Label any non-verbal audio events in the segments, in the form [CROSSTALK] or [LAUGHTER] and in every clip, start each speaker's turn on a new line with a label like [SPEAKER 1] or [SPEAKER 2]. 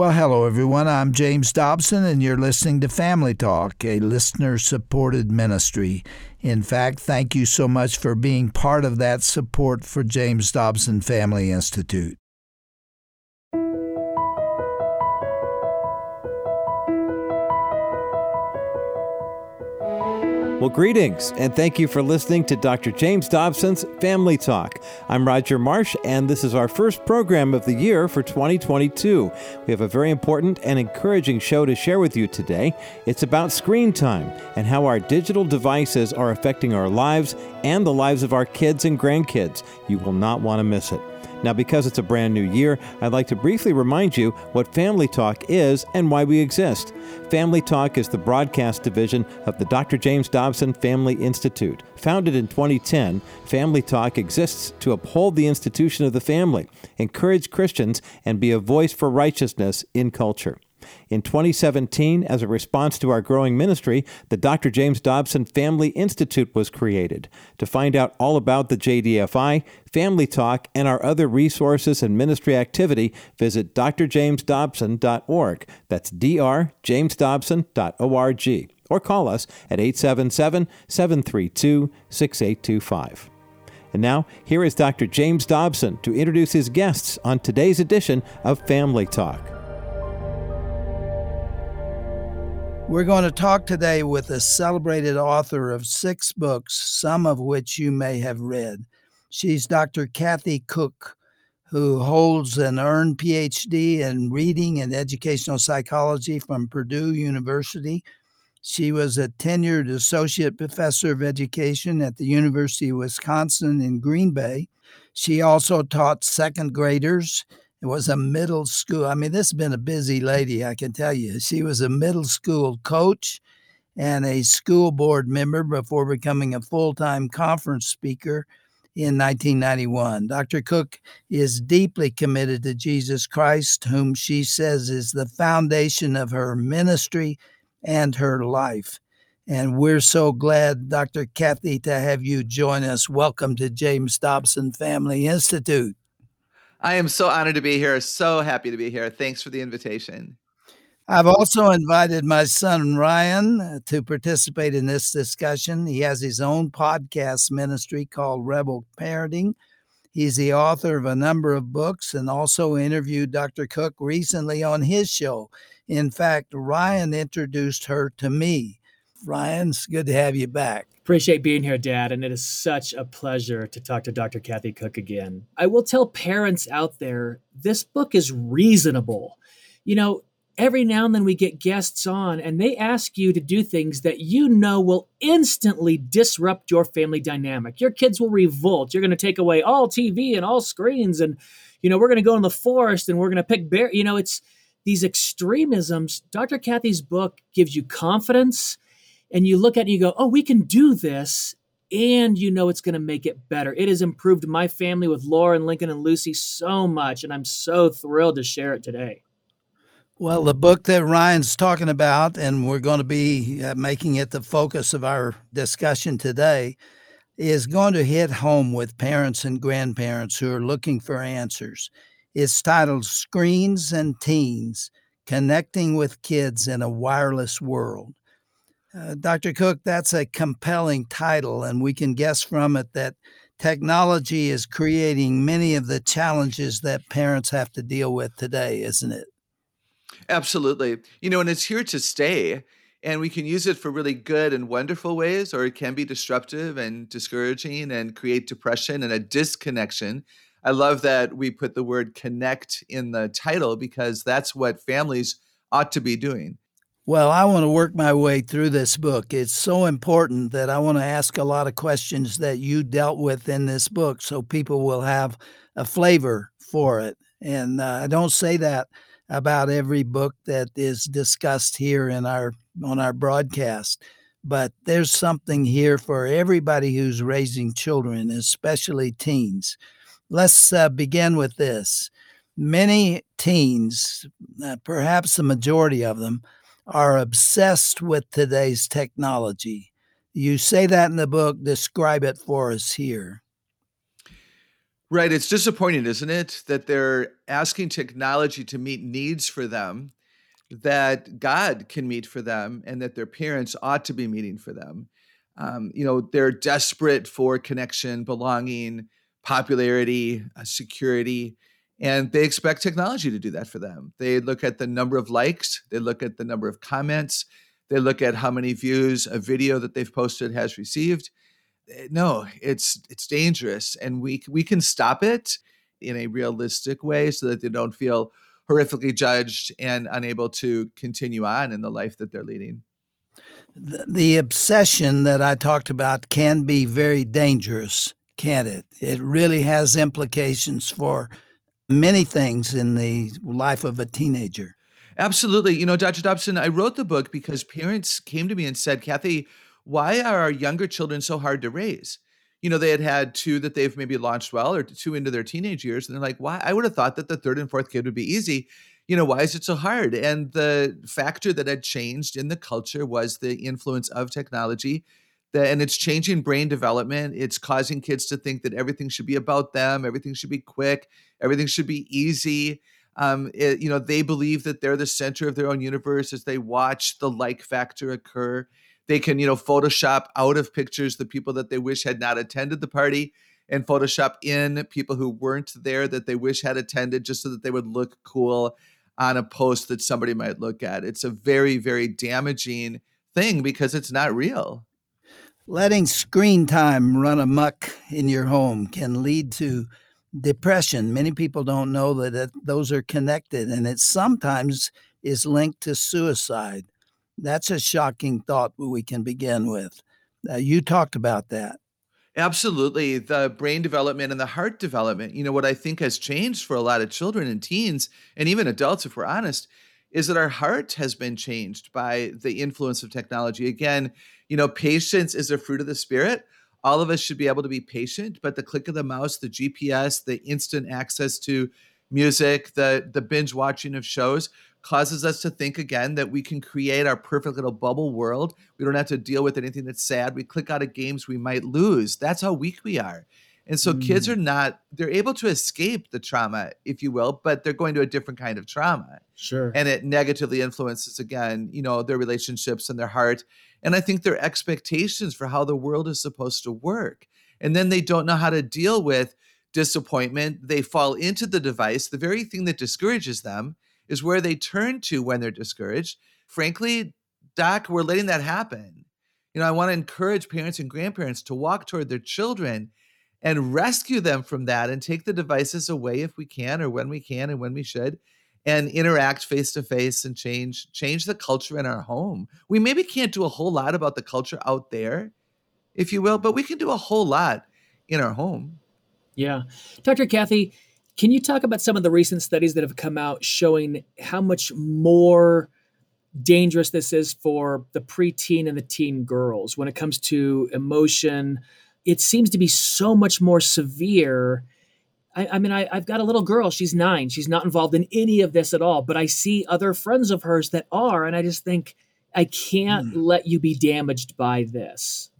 [SPEAKER 1] Well, hello, everyone. I'm James Dobson, and you're listening to Family Talk, a listener supported ministry. In fact, thank you so much for being part of that support for James Dobson Family Institute.
[SPEAKER 2] Well, greetings, and thank you for listening to Dr. James Dobson's Family Talk. I'm Roger Marsh, and this is our first program of the year for 2022. We have a very important and encouraging show to share with you today. It's about screen time and how our digital devices are affecting our lives and the lives of our kids and grandkids. You will not want to miss it. Now, because it's a brand new year, I'd like to briefly remind you what Family Talk is and why we exist. Family Talk is the broadcast division of the Dr. James Dobson Family Institute. Founded in 2010, Family Talk exists to uphold the institution of the family, encourage Christians, and be a voice for righteousness in culture. In 2017, as a response to our growing ministry, the Dr. James Dobson Family Institute was created. To find out all about the JDFI, Family Talk, and our other resources and ministry activity, visit drjamesdobson.org. That's drjamesdobson.org. Or call us at 877 732 6825. And now, here is Dr. James Dobson to introduce his guests on today's edition of Family Talk.
[SPEAKER 1] We're going to talk today with a celebrated author of six books, some of which you may have read. She's Dr. Kathy Koch, who holds an earned PhD in reading and educational psychology from Purdue University. She was a tenured associate professor of education at the University of Wisconsin in Green Bay. She also taught second graders it was a middle school. I mean, this has been a busy lady, I can tell you. She was a middle school coach and a school board member before becoming a full time conference speaker in 1991. Dr. Koch is deeply committed to Jesus Christ, whom she says is the foundation of her ministry and her life. And we're so glad, Dr. Kathy, to have you join us. Welcome to James Dobson Family Institute.
[SPEAKER 3] I am so honored to be here. So happy to be here. Thanks for the invitation.
[SPEAKER 1] I've also invited my son Ryan uh, to participate in this discussion. He has his own podcast ministry called Rebel Parenting. He's the author of a number of books and also interviewed Dr. Koch recently on his show. In fact, Ryan introduced her to me. Ryan, it's good to have you back.
[SPEAKER 4] Appreciate being here, Dad, and it is such a pleasure to talk to Dr. Kathy Koch again. I will tell parents out there this book is reasonable. You know, every now and then we get guests on and they ask you to do things that you know will instantly disrupt your family dynamic. Your kids will revolt. You're going to take away all TV and all screens and you know, we're going to go in the forest and we're going to pick bear, you know, it's these extremisms. Dr. Kathy's book gives you confidence and you look at it you go, oh, we can do this. And you know it's going to make it better. It has improved my family with Laura and Lincoln and Lucy so much. And I'm so thrilled to share it today.
[SPEAKER 1] Well, the book that Ryan's talking about, and we're going to be uh, making it the focus of our discussion today, is going to hit home with parents and grandparents who are looking for answers. It's titled Screens and Teens Connecting with Kids in a Wireless World. Uh, Dr. Koch, that's a compelling title, and we can guess from it that technology is creating many of the challenges that parents have to deal with today, isn't it?
[SPEAKER 3] Absolutely. You know, and it's here to stay. And we can use it for really good and wonderful ways, or it can be disruptive and discouraging and create depression and a disconnection. I love that we put the word connect in the title because that's what families ought to be doing.
[SPEAKER 1] Well, I want to work my way through this book. It's so important that I want to ask a lot of questions that you dealt with in this book so people will have a flavor for it. And uh, I don't say that about every book that is discussed here in our on our broadcast, but there's something here for everybody who's raising children, especially teens. Let's uh, begin with this. Many teens, uh, perhaps the majority of them, are obsessed with today's technology. You say that in the book, describe it for us here.
[SPEAKER 3] Right. It's disappointing, isn't it? That they're asking technology to meet needs for them that God can meet for them and that their parents ought to be meeting for them. Um, you know, they're desperate for connection, belonging, popularity, uh, security, and they expect technology to do that for them. They look at the number of likes, they look at the number of comments, they look at how many views a video that they've posted has received Eh, no, it's it's dangerous, and we we can stop it in a realistic way so that they don't feel horrifically judged and unable to continue on in the life that they're leading.
[SPEAKER 1] The, the obsession that I talked about can be very dangerous, can't it? It really has implications for many things in the life of a teenager.
[SPEAKER 3] Absolutely. You know, Dr. Dobson, I wrote the book because parents came to me and said, Kathy, why are our younger children so hard to raise? You know, they had had two that they've maybe launched well or two into their teenage years. And they're like, why? I would have thought that the third and fourth kid would be easy. You know, why is it so hard? And the factor that had changed in the culture was the influence of technology. The, and it's changing brain development. It's causing kids to think that everything should be about them, everything should be quick, everything should be easy. Um, it, you know, they believe that they're the center of their own universe as they watch the like factor occur. They can, you know, Photoshop out of pictures the people that they wish had not attended the party and Photoshop in people who weren't there that they wish had attended just so that they would look cool on a post that somebody might look at. It's a very, very damaging thing because it's not real.
[SPEAKER 1] Letting screen time run amuck in your home can lead to depression. Many people don't know that, that those are connected, and it sometimes is linked to suicide. That's a shocking thought we can begin with. Uh, you talked about that.
[SPEAKER 3] Absolutely. The brain development and the heart development. You know, what I think has changed for a lot of children and teens, and even adults, if we're honest, is that our heart has been changed by the influence of technology. Again, you know, patience is a fruit of the spirit. All of us should be able to be patient, but the click of the mouse, the GPS, the instant access to music, the the binge watching of shows, causes us to think again that we can create our perfect little bubble world. We don't have to deal with anything that's sad. We click out of games we might lose. That's how weak we are. And so mm. kids are not, they're able to escape the trauma, if you will, but they're going to a different kind of trauma.
[SPEAKER 4] Sure.
[SPEAKER 3] And it negatively influences, again, you know, their relationships and their heart. And I think their expectations for how the world is supposed to work. And then they don't know how to deal with disappointment. They fall into the device, the very thing that discourages them is where they turn to when they're discouraged. Frankly, Doc, we're letting that happen. You know, I want to encourage parents and grandparents to walk toward their children and rescue them from that and take the devices away if we can or when we can and when we should and interact face to face and change change the culture in our home. We maybe can't do a whole lot about the culture out there, if you will, but we can do a whole lot in our home.
[SPEAKER 4] Yeah. Dr. Kathy, can you talk about some of the recent studies that have come out showing how much more dangerous this is for the preteen and the teen girls when it comes to emotion? It seems to be so much more severe. I, I mean, I, have got a little girl. She's nine. She's not involved in any of this at all. But I see other friends of hers that are, and I just think I can't mm. let you be damaged by this.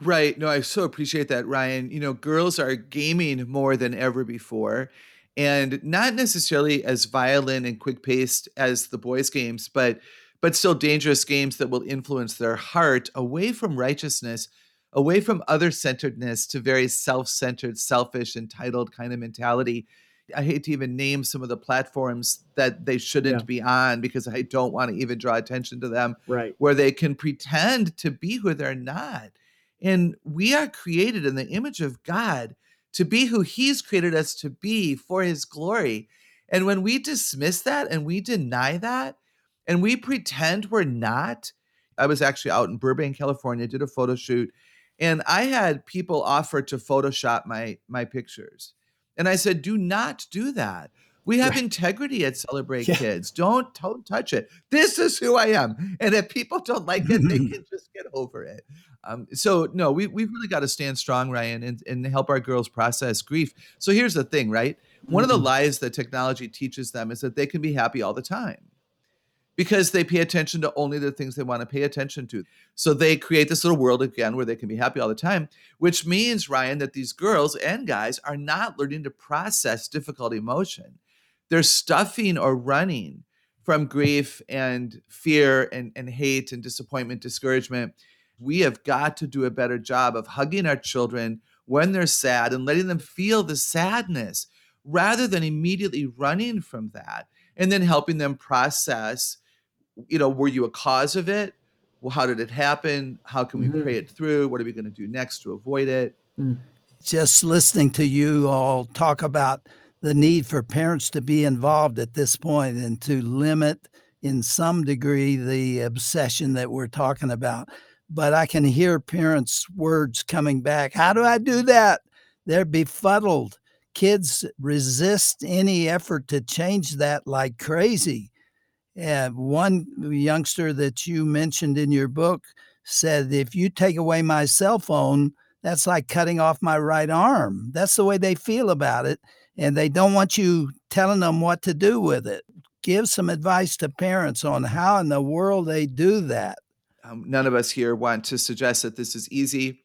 [SPEAKER 3] Right. No, I so appreciate that, Ryan. You know, girls are gaming more than ever before and not necessarily as violent and quick paced as the boys' games, but but still dangerous games that will influence their heart away from righteousness, away from other centeredness to very self centered, selfish, entitled kind of mentality. I hate to even name some of the platforms that they shouldn't yeah. be on because I don't want to even draw attention to them.
[SPEAKER 4] Right.
[SPEAKER 3] Where they can pretend to be who they're not. And we are created in the image of God to be who He's created us to be for His glory. And when we dismiss that and we deny that and we pretend we're not, I was actually out in Burbank, California, did a photo shoot, and I had people offer to Photoshop my my pictures. And I said, do not do that. We have right. integrity at Celebrate yeah. Kids. Don't don't touch it. This is who I am. And if people don't like it, they can [LAUGHS] just get over it. Um, so no, we we've really got to stand strong, Ryan, and, and help our girls process grief. So here's the thing, right? One mm-hmm. of the mm-hmm. lies that technology teaches them is that they can be happy all the time. Because they pay attention to only the things they want to pay attention to. So they create this little world again where they can be happy all the time, which means, Ryan, that these girls and guys are not learning to process difficult emotion. They're stuffing or running from grief and fear and, and hate and disappointment, discouragement. We have got to do a better job of hugging our children when they're sad and letting them feel the sadness rather than immediately running from that and then helping them process you know were you a cause of it? Well how did it happen? How can we mm-hmm. pray it through? What are we going to do next to avoid it? Mm.
[SPEAKER 1] just listening to you all talk about the need for parents to be involved at this point and to limit in some degree the obsession that we're talking about. But i can hear parents words coming back how do i do that? They're befuddled. Kids resist any effort to change that like crazy. And one youngster that you mentioned in your book said, if you take away my cell phone, that's like cutting off my right arm. That's the way they feel about it. And they don't want you telling them what to do with it. Give some advice to parents on how in the world they do that.
[SPEAKER 3] Um, none of us here want to suggest that this is easy.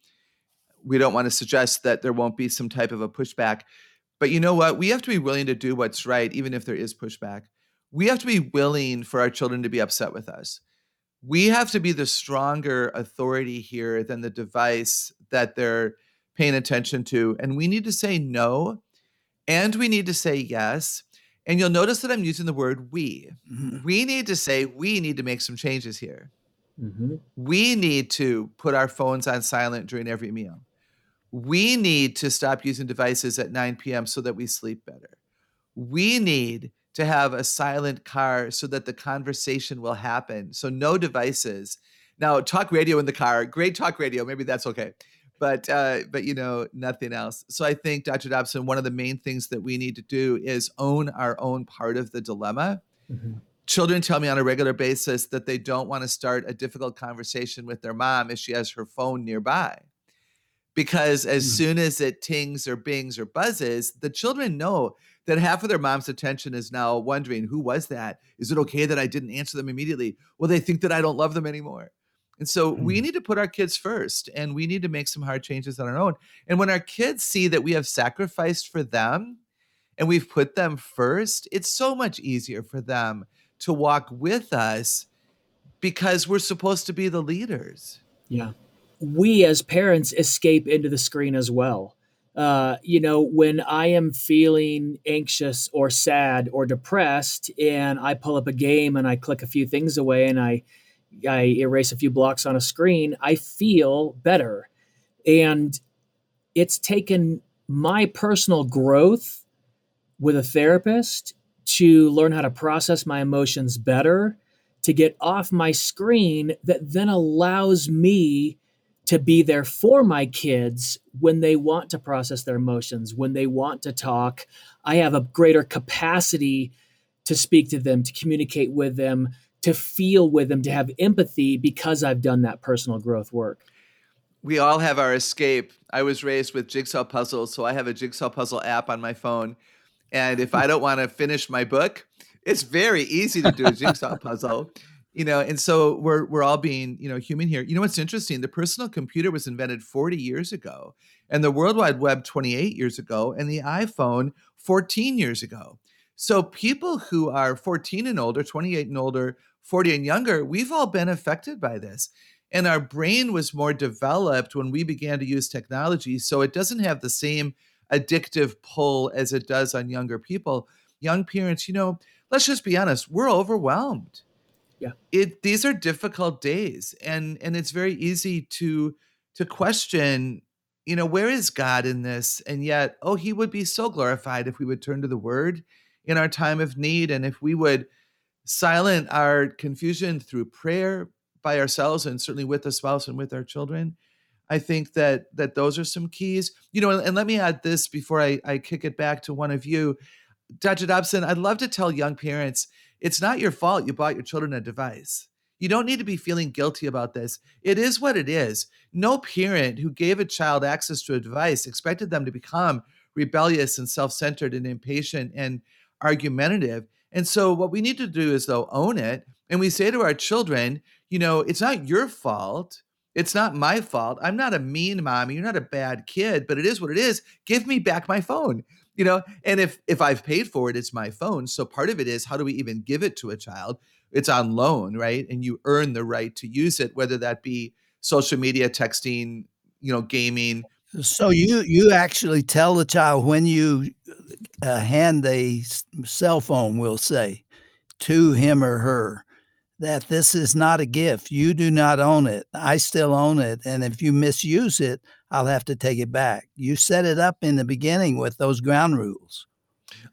[SPEAKER 3] We don't want to suggest that there won't be some type of a pushback. But you know what? We have to be willing to do what's right, even if there is pushback. We have to be willing for our children to be upset with us. We have to be the stronger authority here than the device that they're paying attention to. And we need to say no and we need to say yes. And you'll notice that I'm using the word we. Mm-hmm. We need to say, we need to make some changes here. Mm-hmm. We need to put our phones on silent during every meal we need to stop using devices at 9 p.m. so that we sleep better. We need to have a silent car so that the conversation will happen. So no devices. Now, talk radio in the car, great talk radio, maybe that's okay. But uh, but you know, nothing else. So I think, Dr. Dobson, one of the main things that we need to do is own our own part of the dilemma. Mm-hmm. Children tell me on a regular basis that they don't want to start a difficult conversation with their mom if she has her phone nearby because as mm. soon as it tings or bings or buzzes, the children know that half of their mom's attention is now wondering, who was that? Is it okay that I didn't answer them immediately? Well, they think that I don't love them anymore. And so mm. we need to put our kids first and we need to make some hard changes on our own. And when our kids see that we have sacrificed for them and we've put them first, it's so much easier for them to walk with us because we're supposed to be the leaders.
[SPEAKER 4] Yeah we as parents escape into the screen as well. Uh, you know, when I am feeling anxious or sad or depressed, and I pull up a game and I click a few things away and I I erase a few blocks on a screen, I feel better. And it's taken my personal growth with a therapist to learn how to process my emotions better, to get off my screen that then allows me to be there for my kids when they want to process their emotions, when they want to talk. I have a greater capacity to speak to them, to communicate with them, to feel with them, to have empathy because I've done that personal growth work.
[SPEAKER 3] We all have our escape. I was raised with jigsaw puzzles, so I have a jigsaw puzzle app on my phone. And if I don't want to finish my book, it's very easy to do a jigsaw [LAUGHS] puzzle you know and so we're we're all being you know human here. You know what's interesting? The personal computer was invented 40 years ago and the world wide web 28 years ago and the iphone 14 years ago. So people who are 14 and older 28 and older 40 and younger we've all been affected by this. And our brain was more developed when we began to use technology so it doesn't have the same addictive pull as it does on younger people. Young parents you know let's just be honest we're overwhelmed
[SPEAKER 4] yeah.
[SPEAKER 3] It these are difficult days and and it's very easy to to question you know where is god in this? And yet oh he would be so glorified if we would turn to the word in our time of need and if we would silent our confusion through prayer by ourselves and certainly with the spouse and with our children. I think that that those are some keys. You know and, and let me add this before I, I kick it back to one of you. Dr. Dobson i'd love to tell young parents it's not your fault you bought your children a device. You don't need to be feeling guilty about this. It is what it is. No parent who gave a child access to a device expected them to become rebellious and self centered and impatient and argumentative. And so what we need to do is though own it and we say to our children, you know, it's not your fault. It's not my fault. I'm not a mean mommy. You're not a bad kid, but it is what it is. Give me back my phone. You know, and if if I've paid for it, it's my phone. So part of it is how do we even give it to a child? It's on loan, right? And you earn the right to use it, whether that be social media, texting, you know, gaming.
[SPEAKER 1] So you you actually tell the child when you uh, hand a cell phone, we'll say, to him or her, that this is not a gift. You do not own it. I still own it. And if you misuse it, I'll have to take it back. You set it up in the beginning with those ground rules.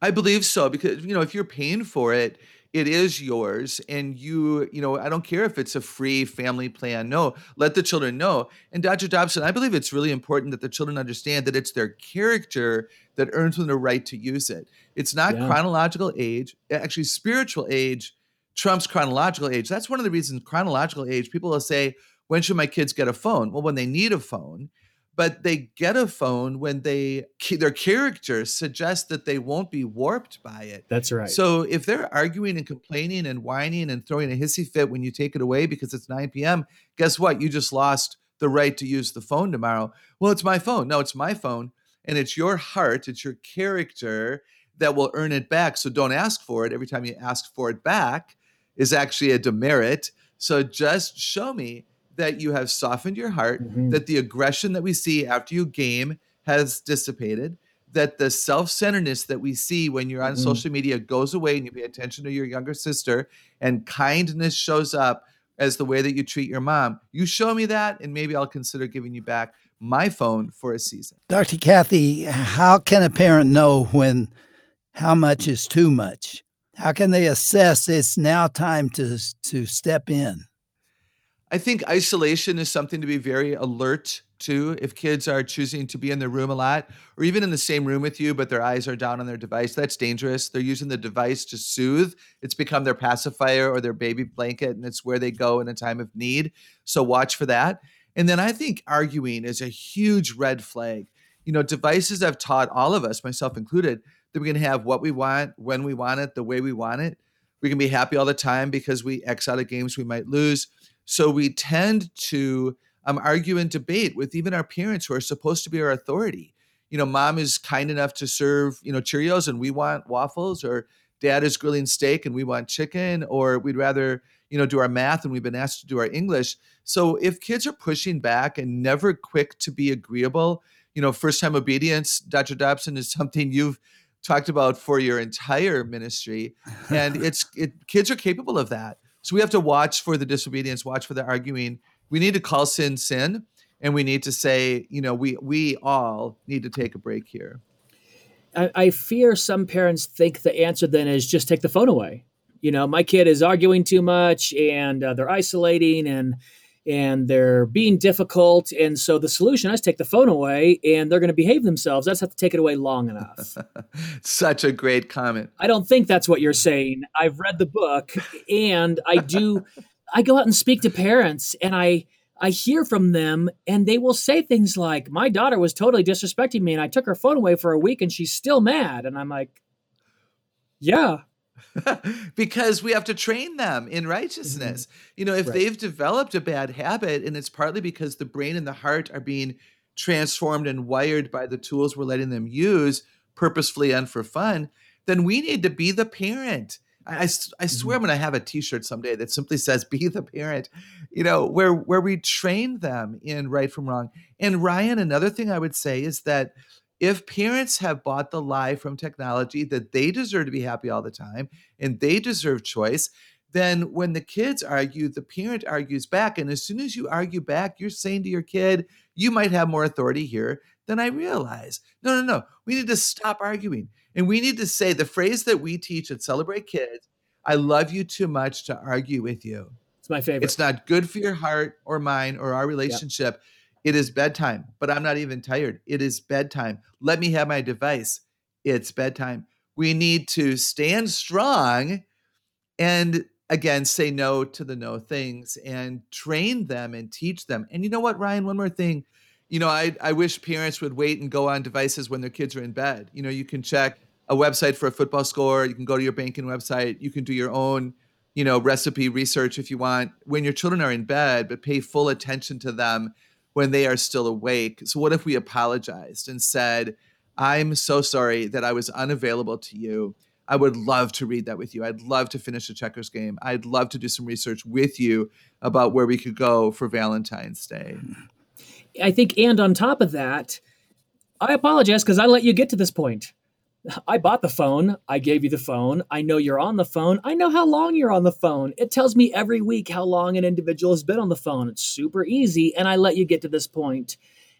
[SPEAKER 3] I believe so because you know if you're paying for it, it is yours and you you know i don't care if it's a free family plan no let the children know and dr dobson i believe it's really important that the children understand that it's their character that earns them the right to use it it's not yeah. chronological age actually spiritual age trumps chronological age that's one of the reasons chronological age people will say when should my kids get a phone well when they need a phone but they get a phone when they their character suggests that they won't be warped by it.
[SPEAKER 4] That's right.
[SPEAKER 3] So if they're arguing and complaining and whining and throwing a hissy fit when you take it away because it's 9 p.m., guess what? You just lost the right to use the phone tomorrow. Well, it's my phone. No, it's my phone. And it's your heart, it's your character that will earn it back. So don't ask for it. Every time you ask for it back is actually a demerit. So just show me that you have softened your heart, mm-hmm. that the aggression that we see after you game has dissipated, that the self centeredness that we see when you're on mm-hmm. social media goes away and you pay attention to your younger sister, and kindness shows up as the way that you treat your mom. You show me that, and maybe I'll consider giving you back my phone for a season.
[SPEAKER 1] Dr. Kathy, how can a parent know when how much is too much? How can they assess it's now time to to step in?
[SPEAKER 3] I think isolation is something to be very alert to. If kids are choosing to be in their room a lot, or even in the same room with you, but their eyes are down on their device, that's dangerous. They're using the device to soothe. It's become their pacifier or their baby blanket, and it's where they go in a time of need. So watch for that. And then I think arguing is a huge red flag. You know, devices have taught all of us, myself included, that we can have what we want, when we want it, the way we want it. We can be happy all the time because we X out of games we might lose so we tend to um, argue and debate with even our parents who are supposed to be our authority. You know, mom is kind enough to serve, you know, Cheerios and we want waffles, or dad is grilling steak and we want chicken, or we'd rather, you know, do our math and we've been asked to do our English. So if kids are pushing back and never quick to be agreeable, you know, first time obedience, Dr. Dobson, is something you've talked about for your entire ministry. And [LAUGHS] it's it, kids are capable of that. So we have to watch for the disobedience, watch for the arguing. We need to call sin sin, and we need to say, you know, we we all need to take a break here.
[SPEAKER 4] I, I fear some parents think the answer then is just take the phone away. You know, my kid is arguing too much, and uh, they're isolating, and and they're being difficult. And so the solution is take the phone away and they're going to behave themselves. I just have to take it away long enough. [LAUGHS]
[SPEAKER 3] Such a great comment.
[SPEAKER 4] I don't think that's what you're saying. I've read the book and I do, I go out and speak to parents and I, I hear from them and they will say things like, My daughter was totally disrespecting me and I took her phone away for a week and she's still mad. And I'm like, Yeah, [LAUGHS]
[SPEAKER 3] because we have to train them in righteousness. Mm-hmm. You know, if right. they've developed a bad habit and it's partly because the brain and the heart are being transformed and wired by the tools we're letting them use purposefully and for fun, then we need to be the parent. I, I, I swear mm-hmm. I'm going to have a T-shirt someday that simply says "Be the parent," you know, where where we train them in right from wrong. And Ryan, another thing I would say is that if parents have bought the lie from technology that they deserve to be happy all the time and they deserve choice, then when the kids argue, the parent argues back. And as soon as you argue back, you're saying to your kid, you might have more authority here than I realize. No, no, no. We need to stop arguing. And we need to say the phrase that we teach at Celebrate Kids I love you too much to argue with you.
[SPEAKER 4] It's my favorite.
[SPEAKER 3] It's not good for your heart or mine or our relationship. Yep. It is bedtime, but I'm not even tired. It is bedtime. Let me have my device. It's bedtime. We need to stand strong and again say no to the no things and train them and teach them. And you know what, Ryan? One more thing. You know, I, I wish parents would wait and go on devices when their kids are in bed. You know, you can check a website for a football score. You can go to your banking website. You can do your own, you know, recipe research if you want when your children are in bed, but pay full attention to them when they are still awake. So what if we apologized and said, "I'm so sorry that I was unavailable to you. I would love to read that with you. I'd love to finish a checkers game. I'd love to do some research with you about where we could go for Valentine's Day."
[SPEAKER 4] I think, and on top of that, I apologize because I let you get to this point. [LAUGHS] I bought the phone. I gave you the phone. I know you're on the phone. I know how long you're on the phone. It tells me every week how long an individual has been on the phone. It's super easy. And I let you get to this point.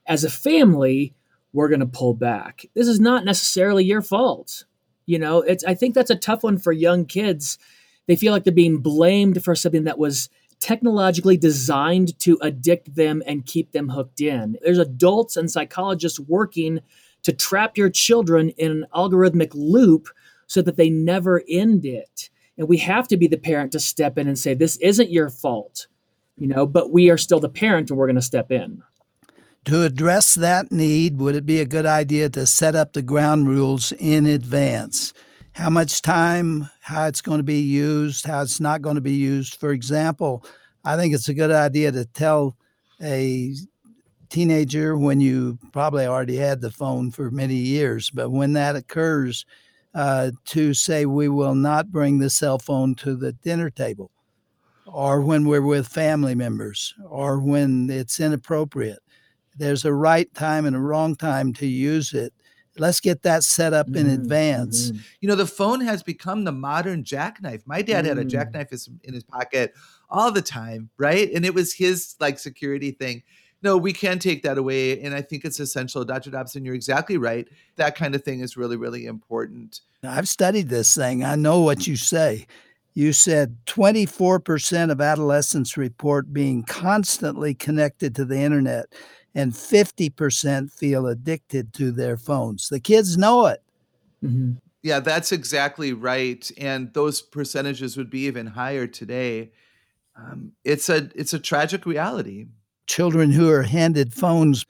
[SPEAKER 4] As a family, we're going to pull back. This is not necessarily your fault. You know, it's I think that's a tough one for young kids. They feel like they're being blamed for something that was technologically designed to addict them and keep them hooked in. There's adults and psychologists working to trap your children in an algorithmic loop so that they never end it. And we have to be the parent to step in and say, this isn't your fault, you know, but we are still the parent and we're going to step in.
[SPEAKER 1] To address that need, would it be a good idea to set up the ground rules in advance? How much time, how it's going to be used, how it's not going to be used. For example, I think it's a good idea to tell a teenager when you probably already had the phone for many years, but when that occurs, uh, to say we will not bring the cell phone to the dinner table, or when we're with family members, or when it's inappropriate. There's a right time and a wrong time to use it. Let's get that set up in
[SPEAKER 3] Mm-hmm.
[SPEAKER 1] advance.
[SPEAKER 3] You know, the phone has become the modern jackknife. My dad had a
[SPEAKER 4] Mm.
[SPEAKER 3] jackknife in his pocket all the time, right? And it was his like security thing. No, we can take that away. And I think it's essential. Dr. Dobson, you're exactly right. That kind of thing is really, really important.
[SPEAKER 1] I've studied this thing. I know what you say. You said 24% of adolescents report being constantly connected to the internet, and 50% feel addicted to their phones. The kids know it.
[SPEAKER 4] Mm-hmm.
[SPEAKER 3] Yeah, that's exactly right. And those percentages would be even higher today. Um, it's a it's a tragic reality.
[SPEAKER 1] Children who are handed phones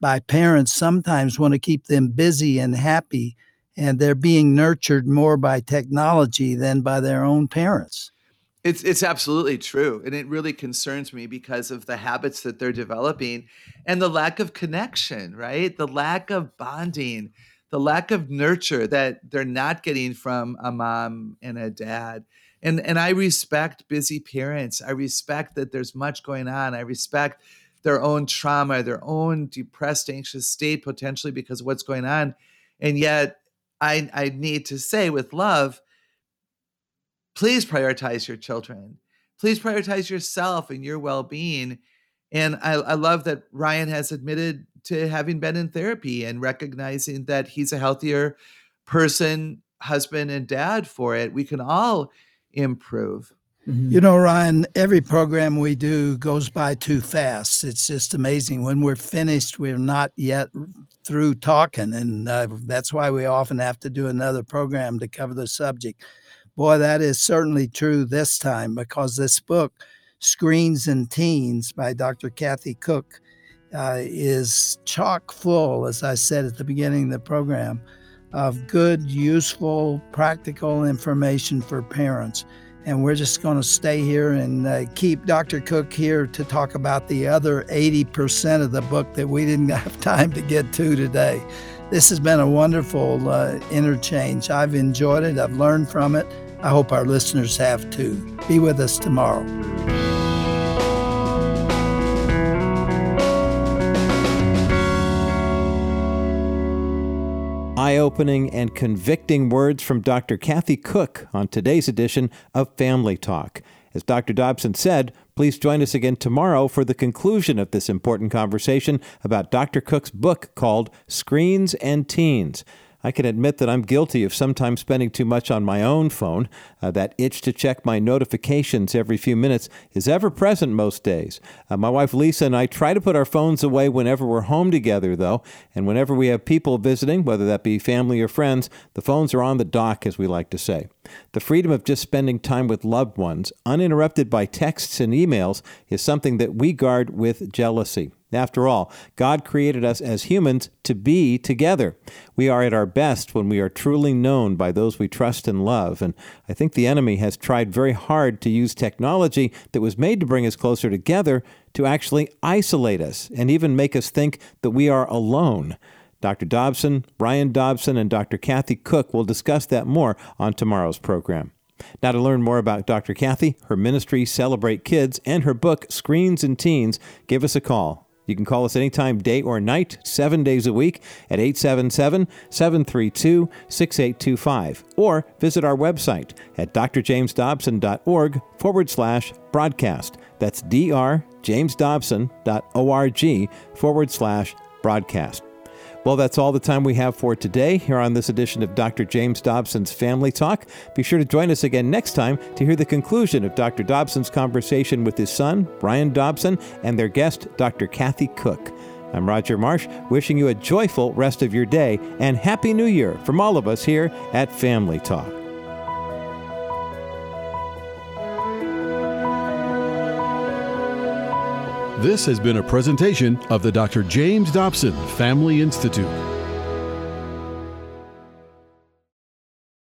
[SPEAKER 1] by parents sometimes want to keep them busy and happy, and they're being nurtured more by technology than by their own parents.
[SPEAKER 3] It's it's absolutely true, and it really concerns me because of the habits that they're developing and the lack of connection, right? The lack of bonding, the lack of nurture that they're not getting from a mom and a dad. And and I respect busy parents. I respect that there's much going on. I respect their own trauma, their own depressed, anxious state potentially because of what's going on. And yet I I need to say with love, please prioritize your children. Please prioritize yourself and your well being. And I, I, love that Ryan has admitted to having been in therapy and recognizing that he's a healthier person, husband, and dad for it. We can all improve.
[SPEAKER 4] Mm-hmm.
[SPEAKER 1] You know, Ryan, every program we do goes by too fast. It's just amazing. When we're finished, we're not yet through talking. And uh, that's why we often have to do another program to cover the subject. Boy, that is certainly true this time because this book, Screens and Teens by Dr. Kathy Koch, uh, is chock full, as I said at the beginning of the program, of good, useful, practical information for parents. And we're just going to stay here and uh, keep Dr. Koch here to talk about the other 80% of the book that we didn't [LAUGHS] have time to get to today. This has been a wonderful uh, interchange. I've enjoyed it, I've learned from it. I hope our listeners have too. Be with us tomorrow.
[SPEAKER 2] Eye opening and convicting words from Dr. Kathy Koch on today's edition of Family Talk. As Dr. Dobson said, please join us again tomorrow for the conclusion of this important conversation about Dr. Koch's book called Screens and Teens. I can admit that I'm guilty of sometimes spending too much on my own phone. Uh, that itch to check my notifications every few minutes is ever present most days. Uh, my wife Lisa and I try to put our phones away whenever we're home together, though, and whenever we have people visiting, whether that be family or friends, the phones are on the dock, as we like to say. The freedom of just spending time with loved ones, uninterrupted by texts and emails, is something that we guard with jealousy. After all, God created us as humans to be together. We are at our best when we are truly known by those we trust and love. And I think the enemy has tried very hard to use technology that was made to bring us closer together to actually isolate us and even make us think that we are alone. Dr. Dobson, Ryan Dobson, and Dr. Kathy Koch will discuss that more on tomorrow's program. Now, to learn more about Dr. Kathy, her ministry, Celebrate Kids, and her book, Screens and Teens, give us a call. You can call us anytime, day or night, seven days a week at 877 732 6825, or visit our website at drjamesdobson.org forward slash broadcast. That's drjamesdobson.org forward slash broadcast. Well, that's all the time we have for today here on this edition of Dr. James Dobson's Family Talk. Be sure to join us again next time to hear the conclusion of Dr. Dobson's conversation with his son, Ryan Dobson, and their guest, Dr. Kathy Koch. I'm Roger Marsh, wishing you a joyful rest of your day and Happy New Year from all of us here at Family Talk.
[SPEAKER 5] This has been a presentation of the Dr. James Dobson Family Institute.